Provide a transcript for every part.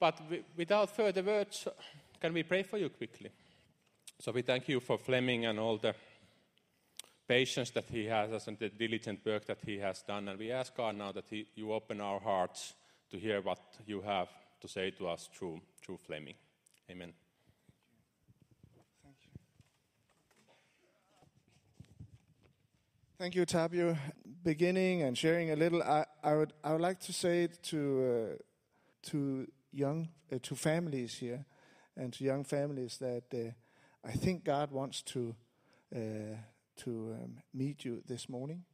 But without further words, can we pray for you quickly? So we thank you for Flemming and all the patience that he has and the diligent work that he has done. And we ask God now that he, you open our hearts to hear what you have to say to us through, through Flemming. Amen. Thank you, Tapio. Beginning and sharing a little, I, I would I would like to say to uh, to young uh, to families here and to young families that uh, I think God wants to uh, to um, meet you this morning.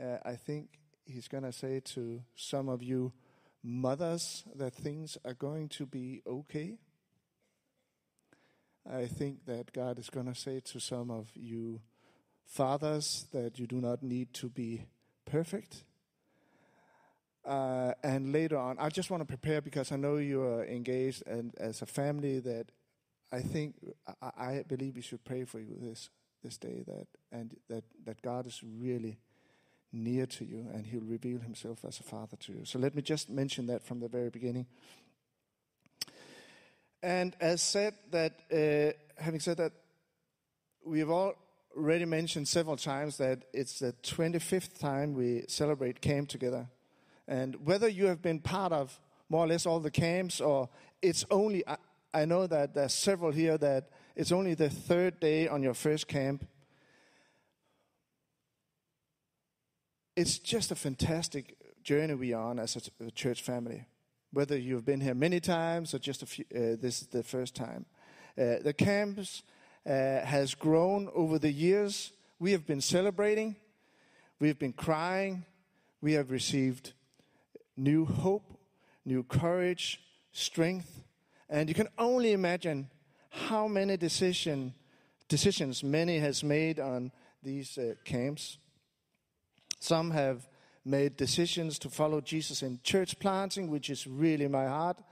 Uh, I think He's going to say to some of you mothers that things are going to be okay. I think that God is going to say to some of you fathers that you do not need to be perfect. Uh, and later on, I just want to prepare because I know you are engaged and as a family that I think I, I believe we should pray for you this this day that and that that God is really near to you and He'll reveal Himself as a father to you. So let me just mention that from the very beginning. And as said that, uh, having said that, we have already mentioned several times that it's the 25th time we celebrate came together. And whether you have been part of more or less all the camps or it's only, I, I know that there's several here that it's only the third day on your first camp. It's just a fantastic journey we are on as a, church family. Whether you've been here many times or just a few, uh, this is the first time. Uh, the camps uh, has grown over the years. We have been celebrating, we have been crying, we have received new hope, new courage, strength, and you can only imagine how many decision, decisions many has made on these uh, camps. Some have made decisions to follow Jesus in church planting, which is really my heart.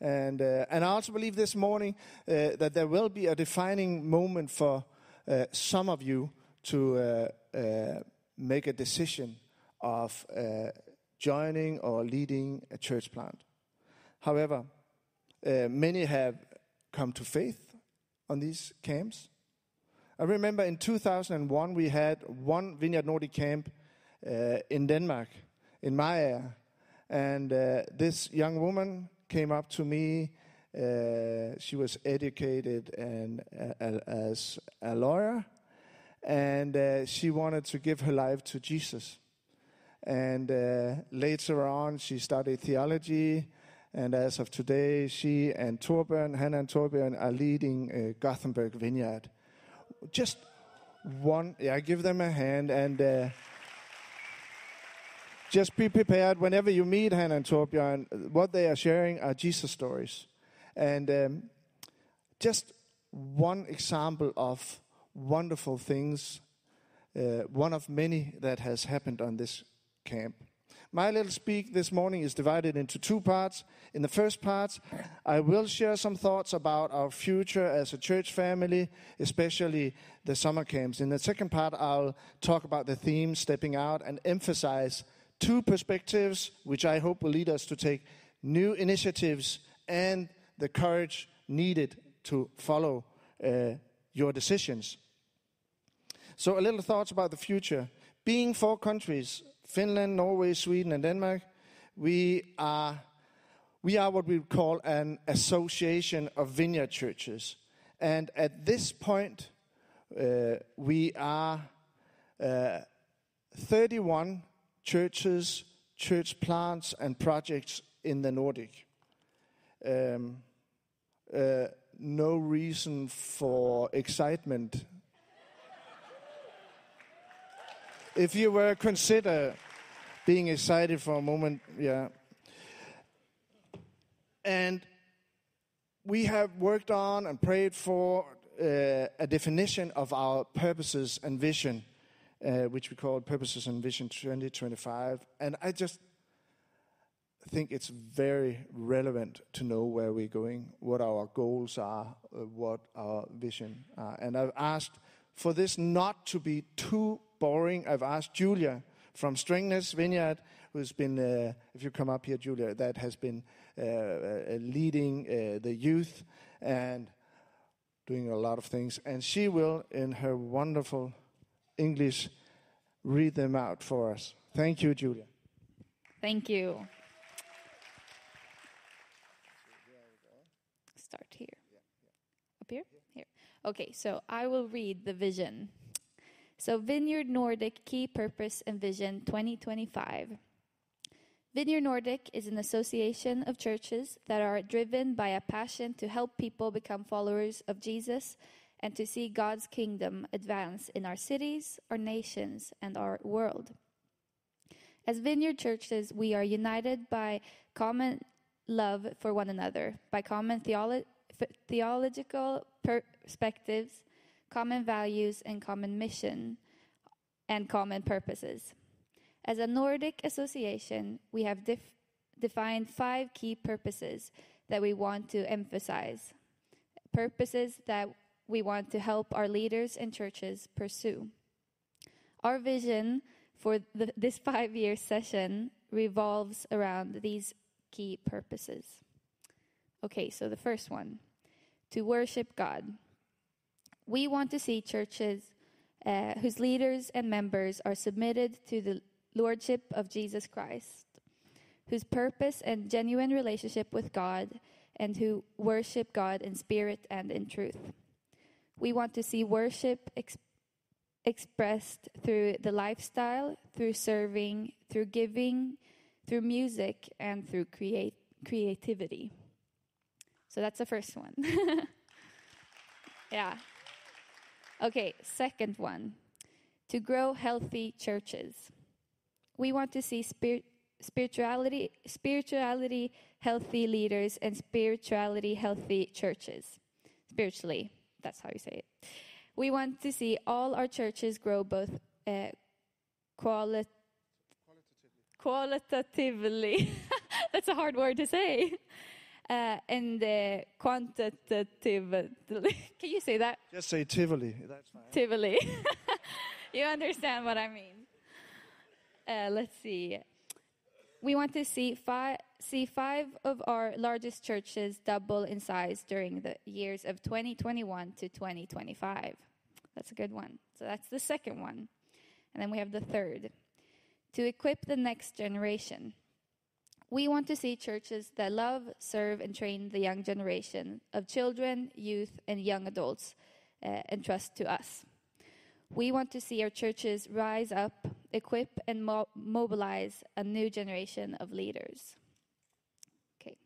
And, uh, and I also believe this morning uh, that there will be a defining moment for uh, some of you to uh, uh, make a decision of uh, joining or leading a church plant. However, many have come to faith on these camps. I remember in 2001 we had one Vineyard Nordic camp in Denmark, in Maja, and this young woman came up to me. Uh, she was educated and uh, as a lawyer, and uh, she wanted to give her life to Jesus. And uh, later on, she studied theology. And as of today, she and Torbjörn, Hannah and Torbjörn, are leading uh, Gothenburg Vineyard. Just one, yeah, give them a hand and uh, just be prepared whenever you meet Hannah and Torbjörn, what they are sharing are Jesus stories. And um, just one example of wonderful things, uh, one of many that has happened on this camp. My little speak this morning is divided into two parts. In the first part, I will share some thoughts about our future as a church family, especially the summer camps. In the second part, I'll talk about the theme, stepping out, and emphasize two perspectives, which I hope will lead us to take new initiatives and the courage needed to follow uh, your decisions. So, a little thoughts about the future. Being four countries Finland, Norway, Sweden, and Denmark we are, we are what we would call an association of vineyard churches. And at this point, uh, we are uh, 31 churches, church plants, and projects in the Nordic. Um, uh, no reason for excitement. If you were consider being excited for a moment, yeah. And we have worked on and prayed for uh, a definition of our purposes and vision uh, which we call Purposes and Vision 2025. And I just think it's very relevant to know where we're going, what our goals are, uh, what our vision are. And I've asked for this not to be too boring. I've asked Julia from Strängnäs Vineyard, who's been, uh, if you come up here, Julia, that has been uh, uh, leading uh, the youth and doing a lot of things. And she will, in her wonderful English, read them out for us. Thank you, Julia. Thank you. Start here. Up here? Here. Okay, so I will read the vision. So, Vineyard Nordic Key Purpose and Vision 2025. Vineyard Nordic is an association of churches that are driven by a passion to help people become followers of Jesus and to see God's kingdom advance in our cities, our nations, and our world. As Vineyard churches, we are united by common love for one another, by common theolo- theological perspectives, common values, and common mission, and common purposes. As a Nordic association, we have def- defined five key purposes that we want to emphasize, purposes that we want to help our leaders and churches pursue. Our vision for the, this five year session revolves around these key purposes. Okay, so the first one to worship God. We want to see churches uh, whose leaders and members are submitted to the Lordship of Jesus Christ, whose purpose and genuine relationship with God, and who worship God in spirit and in truth. We want to see worship ex- expressed through the lifestyle, through serving, through giving, through music, and through create- creativity. So that's the first one. yeah. Okay, second one to grow healthy churches. We want to see spir- spirituality, spirituality healthy leaders and spirituality healthy churches. Spiritually, that's how you say it. We want to see all our churches grow both uh, quali- qualitatively. that's a hard word to say. Uh, and uh, quantitatively. Can you say that? Just say Tivoli. That's fine. Tivoli. you understand what I mean. Uh, let's see. We want to see five, see five of our largest churches double in size during the years of 2021 to 2025. That's a good one. So that's the second one. And then we have the third to equip the next generation. We want to see churches that love, serve, and train the young generation of children, youth, and young adults uh, to us. We want to see our churches rise up, equip, and mo- mobilize a new generation of leaders. Okay.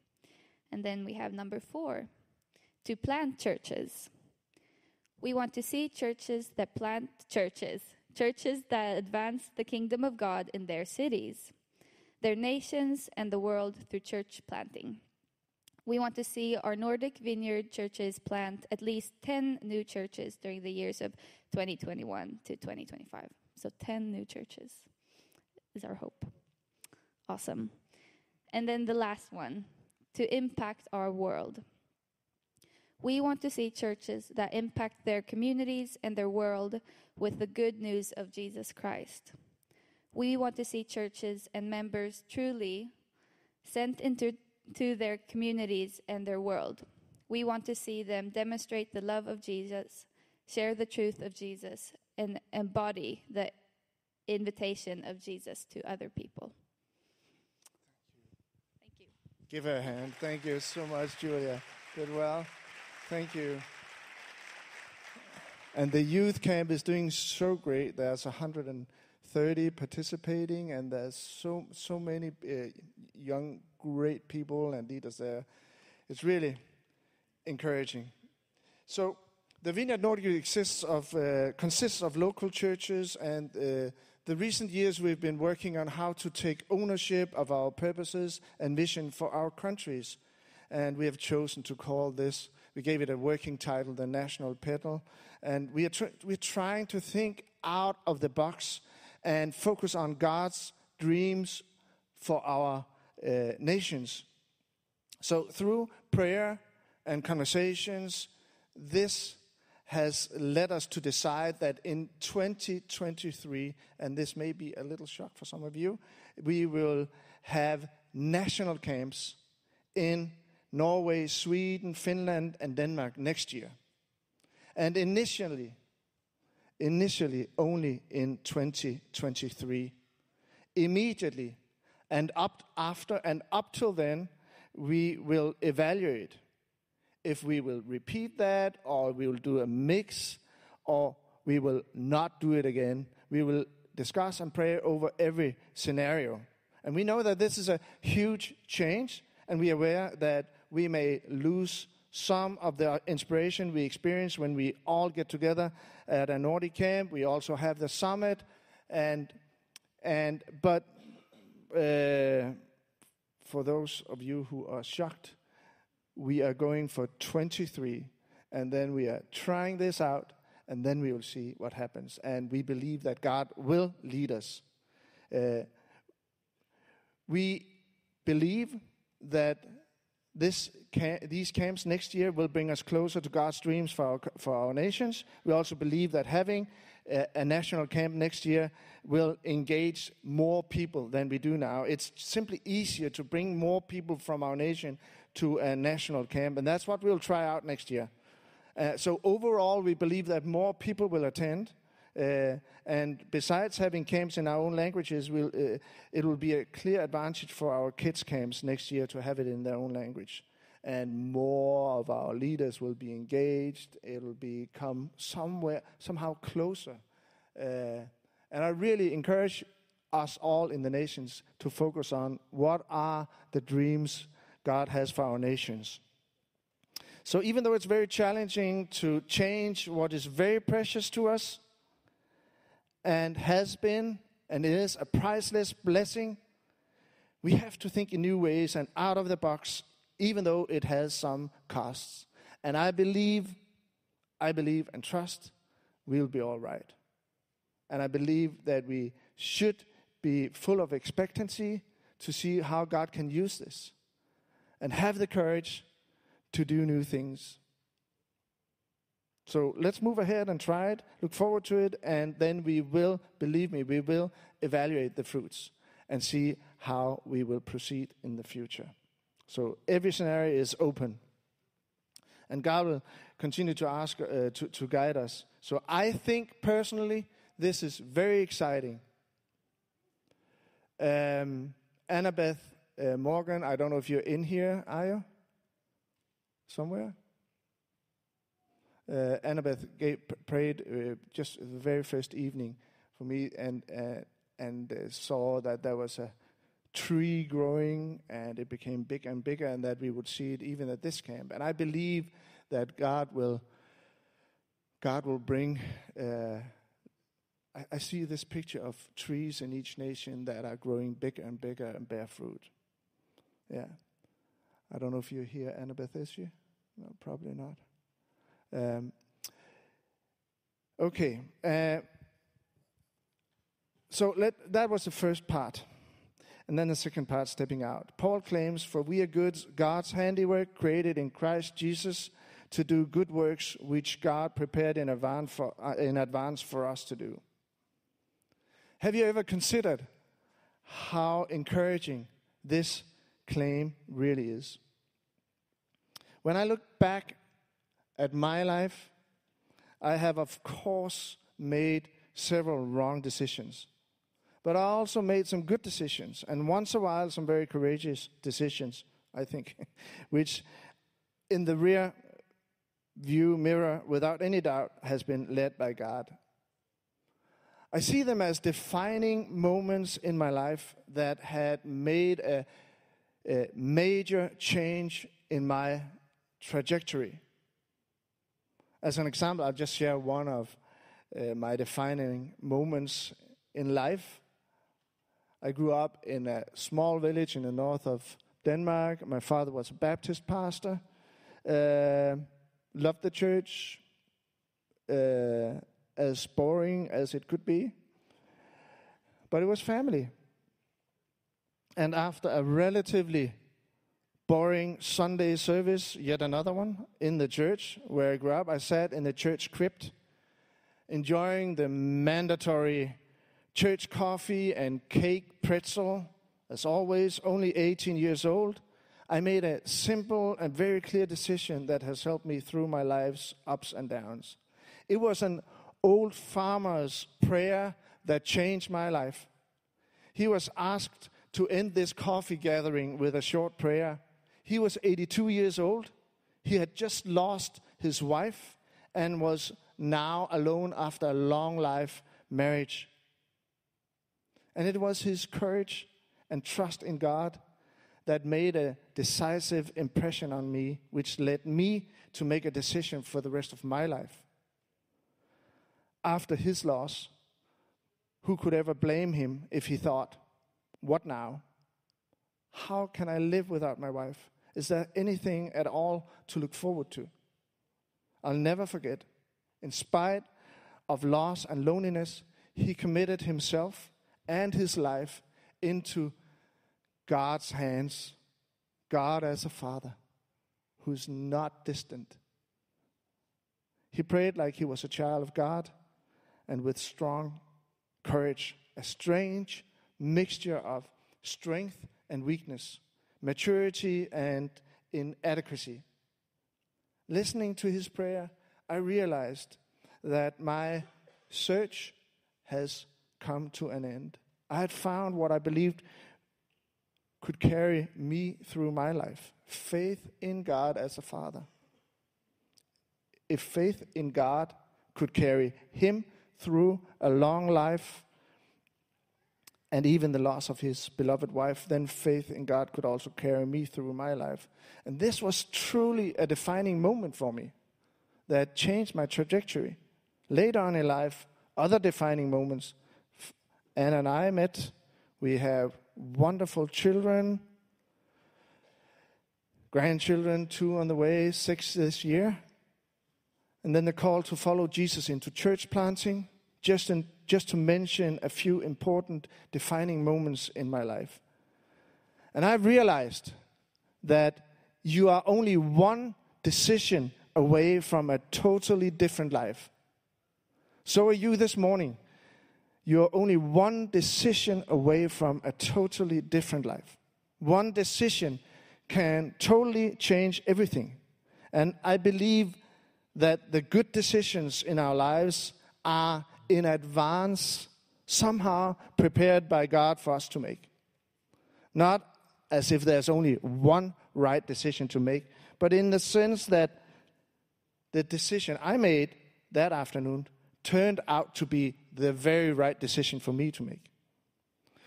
And then we have number four to plant churches. We want to see churches that plant churches, churches that advance the kingdom of God in their cities, their nations, and the world through church planting. We want to see our Nordic Vineyard churches plant at least 10 new churches during the years of 2021 to 2025. So 10 new churches is our hope. Awesome. And then the last one to impact our world. We want to see churches that impact their communities and their world with the good news of Jesus Christ. We want to see churches and members truly sent into to their communities and their world. We want to see them demonstrate the love of Jesus, share the truth of Jesus, and embody the invitation of Jesus to other people. Thank you. Give her a hand. Thank you so much, Julia. Good well. Thank you. And the youth camp is doing so great. There's 130 participating, and there's so so many uh, young, great people and leaders there. It's really encouraging. So, the Vineyard Nordic exists of, uh, consists of local churches, and uh, the recent years we've been working on how to take ownership of our purposes and vision for our countries. And we have chosen to call this, we gave it a working title, the National Pedal. And we are tr- we're trying to think out of the box and focus on God's dreams for our uh, nations. So, through prayer and conversations, this has led us to decide that in 2023, and this may be a little shock for some of you, we will have national camps in Norway, Sweden, Finland, and Denmark next year. And initially, initially only in 2023. Immediately and up after and up till then, we will evaluate if we will repeat that or we will do a mix or we will not do it again. We will discuss and pray over every scenario. And we know that this is a huge change, and we are aware that we may lose some of the inspiration we experience when we all get together at a Nordic camp. We also have the summit, and and but uh, for those of you who are shocked, we are going for 23, and then we are trying this out, and then we will see what happens. And we believe that God will lead us. Uh, we believe that this these camps next year will bring us closer to God's dreams for our, for our nations. We also believe that having a, a, national camp next year will engage more people than we do now. It's simply easier to bring more people from our nation to a national camp, and that's what we'll try out next year. Uh, so, overall, we believe that more people will attend. Uh, and besides having camps in our own languages, we'll, uh, it will be a clear advantage for our kids' camps next year to have it in their own language. And more of our leaders will be engaged. It'll become somewhere, somehow closer. Uh, and I really encourage us all in the nations to focus on what are the dreams God has for our nations. So, even though it's very challenging to change what is very precious to us, and has been and is a priceless blessing, we have to think in new ways and out of the box, even though it has some costs. And I believe, I believe and trust we'll be all right. And I believe that we should be full of expectancy to see how God can use this and have the courage to do new things. So let's move ahead and try it, look forward to it, and then we will, believe me, we will evaluate the fruits and see how we will proceed in the future. So every scenario is open. And God will continue to ask, uh, to, to guide us. So I think personally, this is very exciting. Um, Annabeth uh, Morgan, I don't know if you're in here, are you? Somewhere? Uh, Annabeth gave, prayed uh, just the very first evening for me and, uh, and uh, saw that there was a tree growing and it became bigger and bigger and that we would see it even at this camp. And I believe that God will, God will bring. Uh, I, I see this picture of trees in each nation that are growing bigger and bigger and bear fruit. Yeah. I don't know if you're here, Annabeth, is you? No, probably not. Um, okay. Uh, so let, that was the first part. And then the second part, stepping out. Paul claims, For we are good, God's handiwork, created in Christ Jesus to do good works which God prepared in advance for, uh, in advance for us to do. Have you ever considered how encouraging this claim really is? When I look back at my life, I have, of course, made several wrong decisions. But I also made some good decisions, and once a while, some very courageous decisions, I think, which in the rear view mirror, without any doubt, has been led by God. I see them as defining moments in my life that had made a, a major change in my trajectory. As an example, I'll just share one of uh, my defining moments in life. I grew up in a small village in the north of Denmark. My father was a Baptist pastor. Uh, loved the church, uh, as boring as it could be. But it was family. And after a relatively boring Sunday service, yet another one, in the church where I grew up. I sat in the church crypt, enjoying the mandatory church coffee and cake pretzel. As always, only 18 years old. I made a simple and very clear decision that has helped me through my life's ups and downs. It was an old farmer's prayer that changed my life. He was asked to end this coffee gathering with a short prayer. He was 82 years old. He had just lost his wife and was now alone after a long life marriage. And it was his courage and trust in God that made a decisive impression on me, which led me to make a decision for the rest of my life. After his loss, who could ever blame him if he thought, What now? How can I live without my wife? Is there anything at all to look forward to? I'll never forget, in spite of loss and loneliness, he committed himself and his life into God's hands, God as a father who's not distant. He prayed like he was a child of God and with strong courage, a strange mixture of strength and weakness, maturity and inadequacy. Listening to his prayer, I realized that my search has come to an end. I had found what I believed could carry me through my life faith in God as a father. If faith in God could carry him through a long life and even the loss of his beloved wife, then faith in God could also carry me through my life. And this was truly a defining moment for me that changed my trajectory. Later on in life, other defining moments, Anna and I met. We have wonderful children, grandchildren, two on the way, six this year. And then the call to follow Jesus into church planting, just, in, just to mention a few important defining moments in my life. And I've realized that you are only one decision away from a totally different life. So are you this morning. You're only one decision away from a totally different life. One decision can totally change everything. And I believe that the good decisions in our lives are in advance, somehow prepared by God for us to make. Not as if there's only one right decision to make, but in the sense that the decision I made that afternoon turned out to be the very right decision for me to make.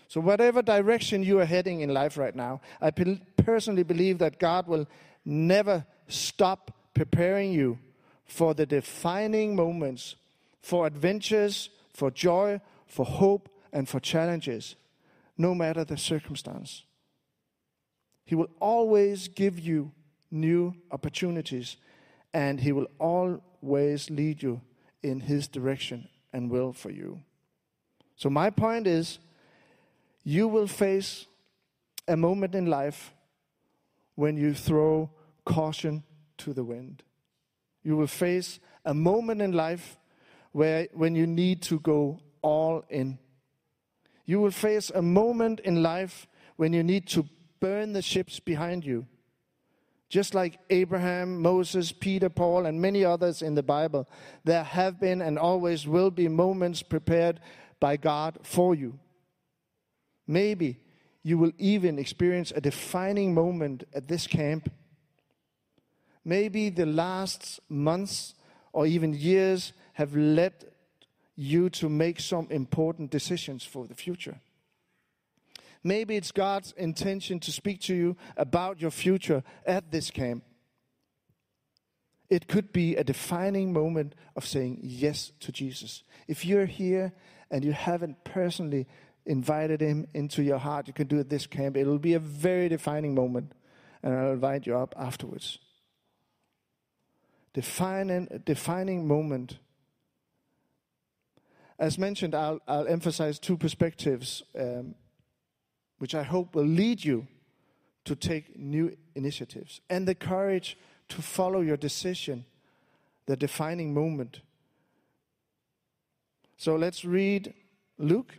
So, whatever direction you are heading in life right now, I personally believe that God will never stop preparing you for the defining moments, for adventures, for joy, for hope, and for challenges, no matter the circumstance. He will always give you new opportunities, and He will always lead you in His direction and will for you. So, my point is you will face a moment in life when you throw caution to the wind. You will face a moment in life where when you need to go all in. You will face a moment in life when you need to burn the ships behind you just like Abraham, Moses, Peter, Paul, and many others in the Bible, there have been and always will be moments prepared by God for you. Maybe you will even experience a defining moment at this camp. Maybe the last months or even years have led you to make some important decisions for the future. Maybe it's God's intention to speak to you about your future at this camp. It could be a defining moment of saying yes to Jesus. If you're here and you haven't personally invited him into your heart, you can do it this camp. It'll be a very defining moment, and I'll invite you up afterwards. Defining, defining moment. As mentioned, I'll, I'll emphasize two perspectives um, which I hope will lead you to take new initiatives and the courage to follow your decision, the defining moment. So let's read Luke,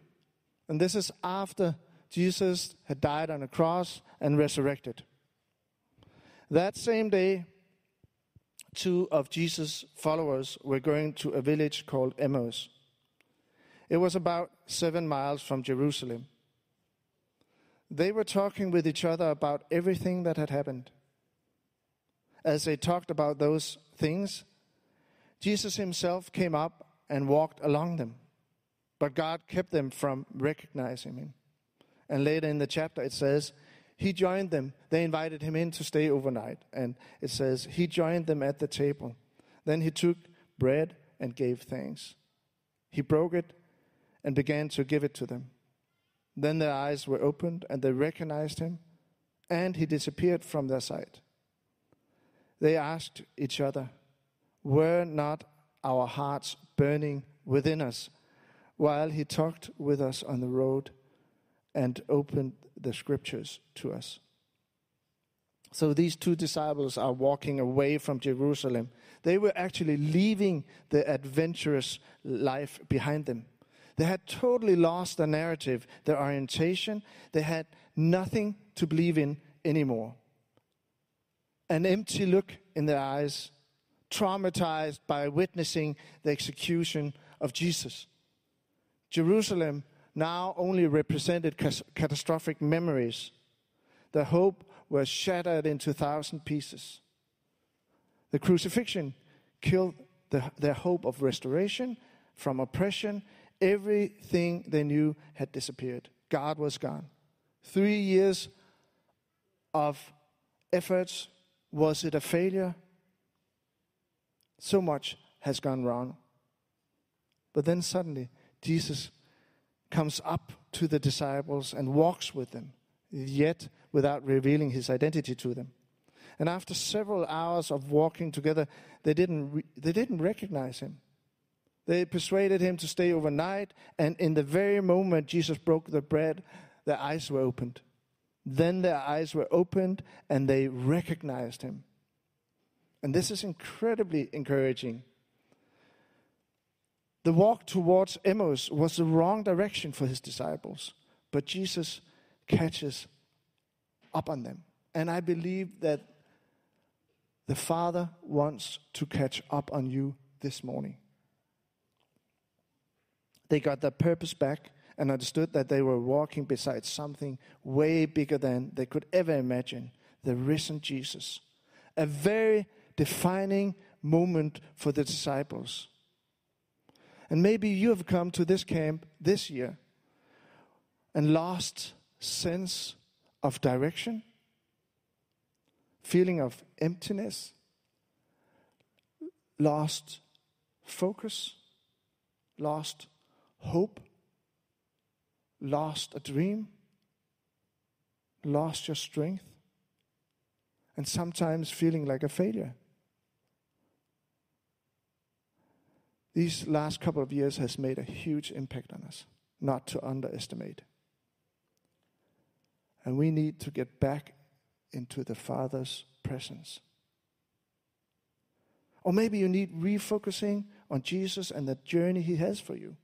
and this is after Jesus had died on a cross and resurrected. That same day, two of Jesus' followers were going to a village called Emmaus. It was about seven miles from Jerusalem. They were talking with each other about everything that had happened. As they talked about those things, Jesus himself came up and walked along them. But God kept them from recognizing him. And later in the chapter, it says, He joined them. They invited him in to stay overnight. And it says, He joined them at the table. Then he took bread and gave thanks. He broke it and began to give it to them. Then their eyes were opened and they recognized him, and he disappeared from their sight. They asked each other, Were not our hearts burning within us while he talked with us on the road and opened the scriptures to us. So these two disciples are walking away from Jerusalem. They were actually leaving the adventurous life behind them. They had totally lost their narrative, their orientation. They had nothing to believe in anymore. An empty look in their eyes, traumatized by witnessing the execution of Jesus. Jerusalem now only represented catastrophic memories. Their hope was shattered into thousand pieces. The crucifixion killed the, their hope of restoration from oppression. Everything they knew had disappeared. God was gone. Three years of efforts. Was it a failure? So much has gone wrong. But then suddenly, Jesus comes up to the disciples and walks with them, yet without revealing his identity to them. And after several hours of walking together, they didn't, re- they didn't recognize him. They persuaded him to stay overnight, and in the very moment Jesus broke the bread, their eyes were opened. Then their eyes were opened, and they recognized him. And this is incredibly encouraging the walk towards Emmaus was the wrong direction for his disciples, but Jesus catches up on them. And I believe that the Father wants to catch up on you this morning. They got their purpose back and understood that they were walking beside something way bigger than they could ever imagine the risen Jesus. A very defining moment for the disciples. And maybe you have come to this camp this year and lost sense of direction, feeling of emptiness, lost focus, lost hope, lost a dream, lost your strength, and sometimes feeling like a failure. these last couple of years has made a huge impact on us, not to underestimate. And we need to get back into the Father's presence. Or maybe you need refocusing on Jesus and the journey He has for you.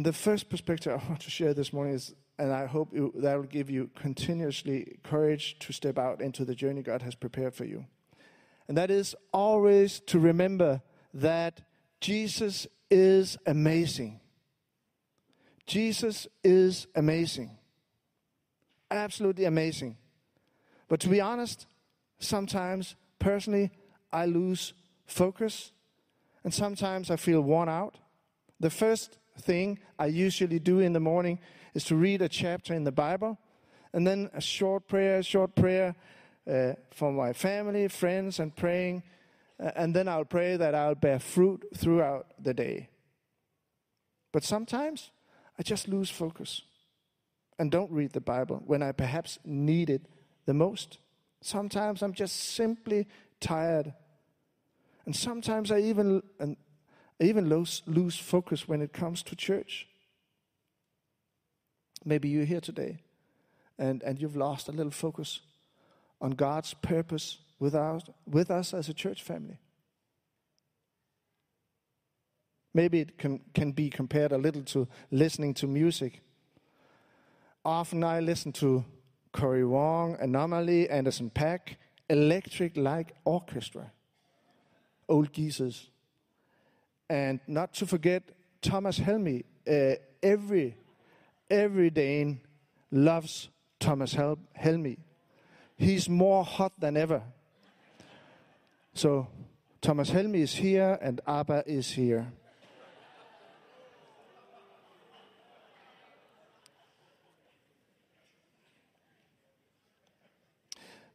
And the first perspective I want to share this morning is, and I hope that will give you continuously courage to step out into the journey God has prepared for you and that is always to remember that Jesus is amazing. Jesus is amazing. Absolutely amazing. But to be honest, sometimes personally I lose focus and sometimes I feel worn out. The first thing I usually do in the morning is to read a chapter in the Bible and then a short prayer, a short prayer, uh, for my family, friends, and praying. Uh, and then I'll pray that I'll bear fruit throughout the day. But sometimes I just lose focus and don't read the Bible when I perhaps need it the most. Sometimes I'm just simply tired. And sometimes I even, and I even lose, lose focus when it comes to church. Maybe you're here today and, and you've lost a little focus on God's purpose with us, with us as a church family. Maybe it can, can be compared a little to listening to music. Often I listen to Cory Wong, Anomaly, Anderson Paak, Electric Light Orchestra, Old Geezers. And not to forget Thomas Helmig. Uh, every, every Dane loves Thomas Hel- Helmig. He's more hot than ever. So Thomas Helmig is here and ABBA is here.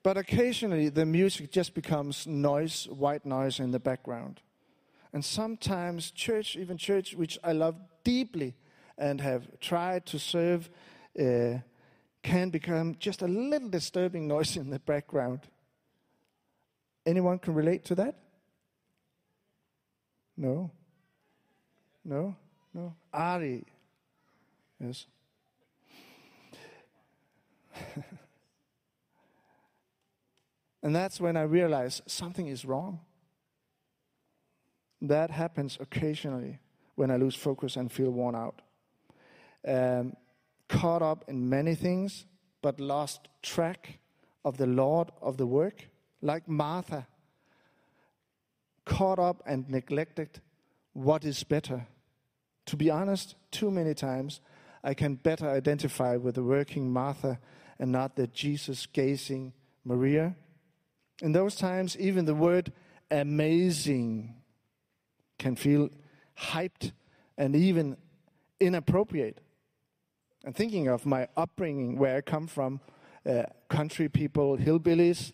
But occasionally the music just becomes noise, white noise in the background. And sometimes church, even church, which I love deeply and have tried to serve, uh, can become just a little disturbing noise in the background. Anyone can relate to that? No? No? No? Ari. Yes. and that's when I realize something is wrong. That happens occasionally when I lose focus and feel worn out. Um, caught up in many things, but lost track of the Lord of the work, like Martha, caught up and neglected what is better. To be honest, too many times I can better identify with the working Martha and not the Jesus gazing Maria. In those times, even the word amazing can feel hyped and even inappropriate. And thinking of my upbringing, where I come from, uh, country people, hillbillies,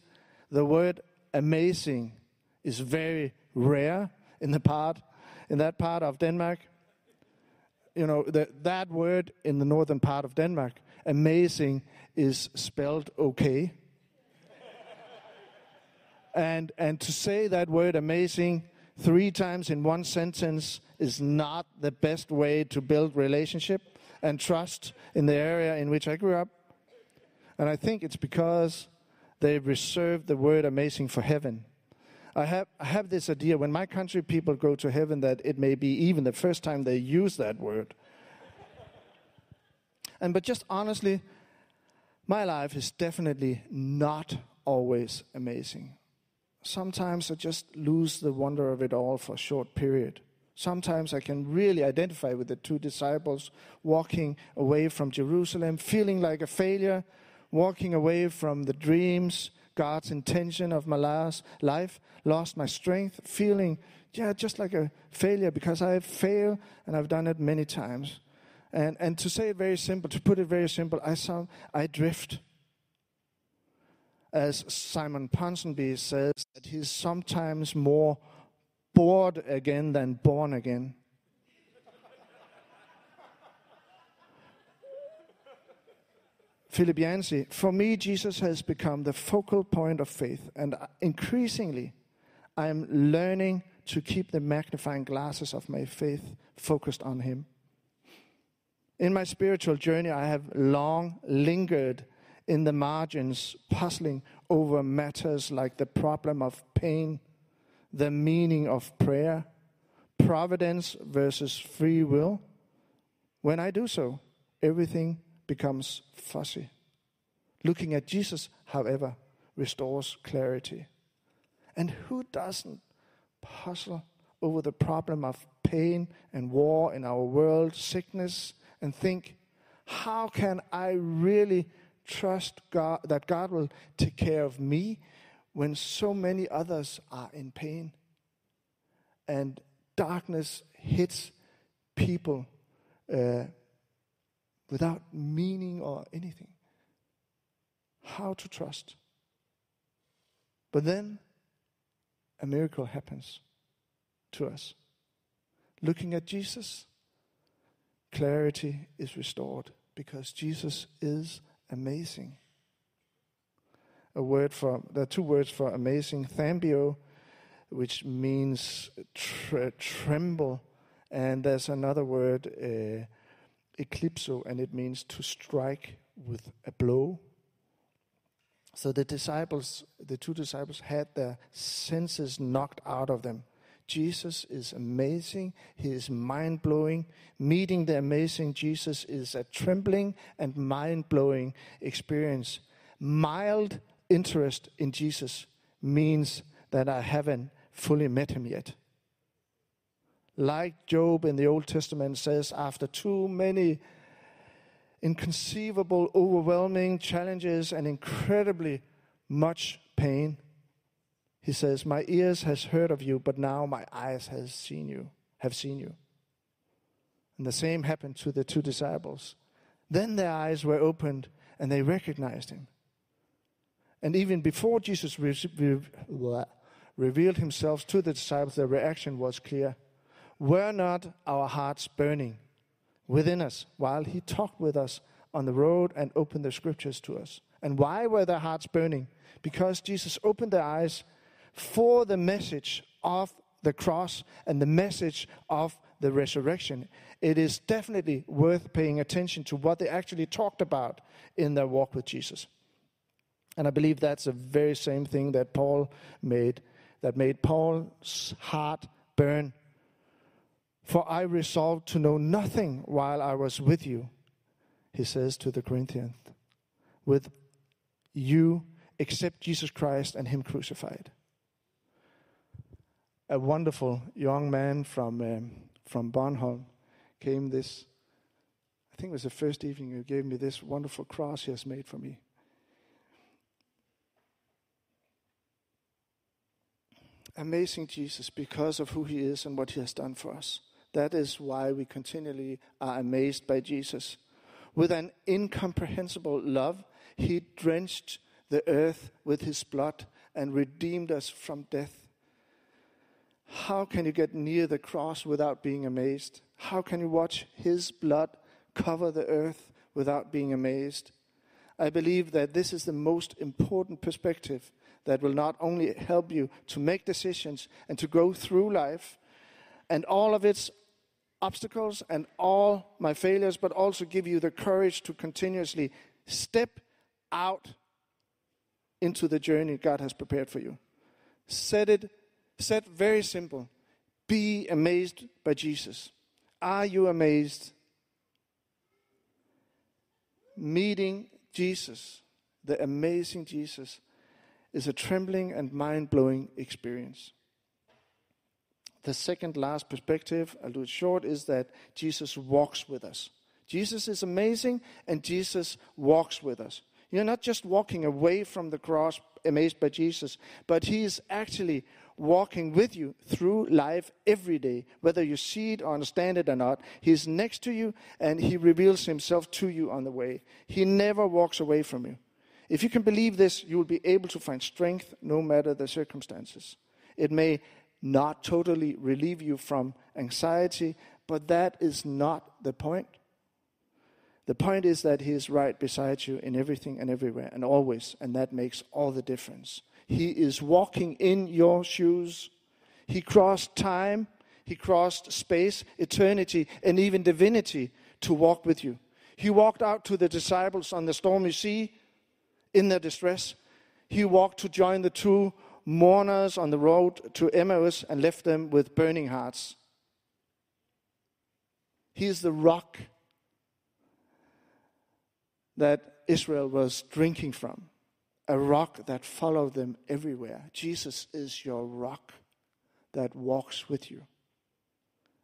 the word amazing is very rare in the part, in that part of Denmark. You know, the, that word in the northern part of Denmark, amazing, is spelled okay. and, and to say that word amazing three times in one sentence is not the best way to build relationship and trust in the area in which I grew up. And I think it's because they reserved the word amazing for heaven. I have, I have this idea when my country people go to heaven that it may be even the first time they use that word. and but just honestly, my life is definitely not always amazing. Sometimes I just lose the wonder of it all for a short period. Sometimes I can really identify with the two disciples walking away from Jerusalem, feeling like a failure, walking away from the dreams, God's intention of my last life, lost my strength, feeling, yeah, just like a failure because I have failed and I've done it many times. And, and to say it very simple, to put it very simple, I, saw, I drift. As Simon Ponsonby says, that he's sometimes more bored again than born again. Philip Yancey, for me, Jesus has become the focal point of faith, and increasingly, I am learning to keep the magnifying glasses of my faith focused on Him. In my spiritual journey, I have long lingered in the margins, puzzling over matters like the problem of pain, the meaning of prayer, providence versus free will. When I do so, everything becomes fuzzy. Looking at Jesus, however, restores clarity. And who doesn't puzzle over the problem of pain and war in our world, sickness, and think, how can I really trust God that God will take care of me when so many others are in pain and darkness hits people uh, without meaning or anything. How to trust. But then a miracle happens to us. Looking at Jesus, clarity is restored because Jesus is amazing. A word for there are two words for amazing: thambio, which means tre- tremble, and there's another word. Uh, eclipso, and it means to strike with a blow. So the disciples, the two disciples, had their senses knocked out of them. Jesus is amazing. He is mind blowing. Meeting the amazing Jesus is a trembling and mind blowing experience. Mild interest in Jesus means that I haven't fully met him yet. Like Job in the Old Testament says, after too many inconceivable, overwhelming challenges and incredibly much pain, he says, My ears has heard of you, but now my eyes has seen you, have seen you. And the same happened to the two disciples. Then their eyes were opened and they recognized him. And even before Jesus re- re- revealed himself to the disciples, their reaction was clear. Were not our hearts burning within us while he talked with us on the road and opened the scriptures to us? And why were their hearts burning? Because Jesus opened their eyes for the message of the cross and the message of the resurrection. It is definitely worth paying attention to what they actually talked about in their walk with Jesus. And I believe that's the very same thing that Paul made, that made Paul's heart burn. For I resolved to know nothing while I was with you, he says to the Corinthians, with you except Jesus Christ and Him crucified a wonderful young man from um, from Bornholm came this. I think it was the first evening he gave me this wonderful cross he has made for me. Amazing Jesus because of who he is and what he has done for us. That is why we continually are amazed by Jesus. With an incomprehensible love, he drenched the earth with his blood and redeemed us from death how can you get near the cross without being amazed? How can you watch His blood cover the earth without being amazed? I believe that this is the most important perspective that will not only help you to make decisions and to go through life and all of its obstacles and all my failures, but also give you the courage to continuously step out into the journey God has prepared for you. Set it said very simple be amazed by Jesus. Are you amazed? Meeting Jesus, the amazing Jesus, is a trembling and mind blowing experience. The second last perspective, I'll do it short, is that Jesus walks with us. Jesus is amazing and Jesus walks with us. You're not just walking away from the cross amazed by Jesus, but He is actually walking with you through life every day, whether you see it or understand it or not. He's next to you and He reveals Himself to you on the way. He never walks away from you. If you can believe this, you will be able to find strength no matter the circumstances. It may not totally relieve you from anxiety, but that is not the point. The point is that He is right beside you in everything and everywhere and always, and that makes all the difference. He is walking in your shoes. He crossed time, He crossed space, eternity, and even divinity to walk with you. He walked out to the disciples on the stormy sea in their distress. He walked to join the two mourners on the road to Emmaus and left them with burning hearts. He is the rock that Israel was drinking from a rock that followed them everywhere. Jesus is your rock that walks with you.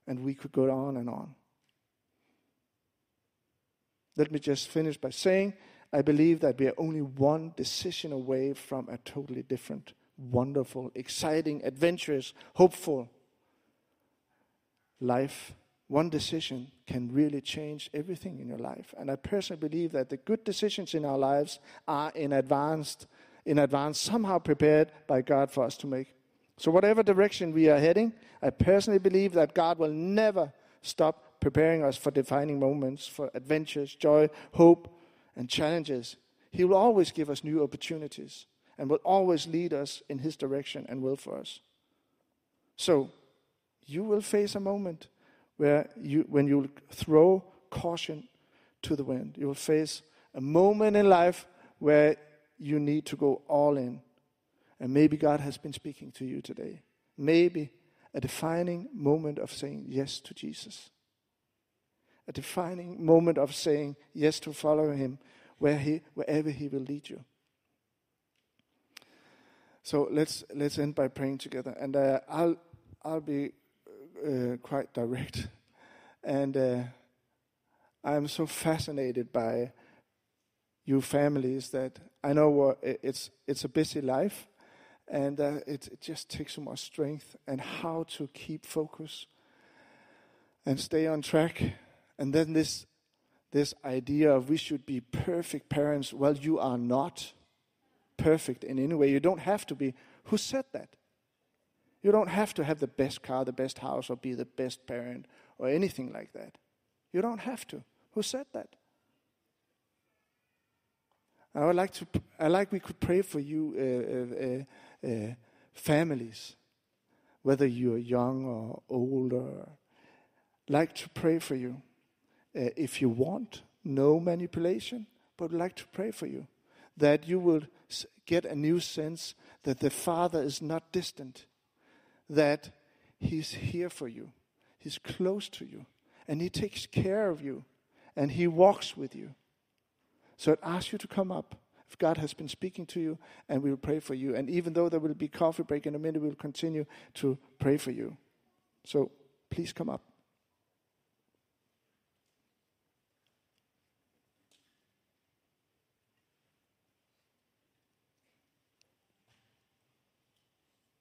And we could go on and on. Let me just finish by saying I believe that we are only one decision away from a totally different, wonderful, exciting, adventurous, hopeful life one decision can really change everything in your life. And I personally believe that the good decisions in our lives are in advanced, in advance, somehow prepared by God for us to make. So whatever direction we are heading, I personally believe that God will never stop preparing us for defining moments, for adventures, joy, hope, and challenges. He will always give us new opportunities and will always lead us in His direction and will for us. So, you will face a moment where you, when you throw caution to the wind, you will face a moment in life where you need to go all in. And maybe God has been speaking to you today. Maybe. a defining moment of saying yes to Jesus. A defining moment of saying yes to follow him where he, wherever he will lead you. So let's let's end by praying together, and uh, I'll I'll be uh, quite direct, and uh, I'm so fascinated by you families that I know it's it's a busy life, and uh, it, it just takes so much strength and how to keep focus and stay on track, and then this this idea of we should be perfect parents. Well, you are not perfect in any way. You don't have to be. Who said that? You don't have to have the best car, the best house, or be the best parent, or anything like that. You don't have to. Who said that? I would like to. I like we could pray for you, uh, uh, uh, families, whether you're young or older. Like to pray for you. Uh, if you want, no manipulation, but like to pray for you that you will get a new sense that the Father is not distant, that He's here for you, He's close to you, and He takes care of you, and He walks with you. So I'd ask you to come up if God has been speaking to you, and we will pray for you. And even though there will be coffee break in a minute, we'll continue to pray for you. So please come up.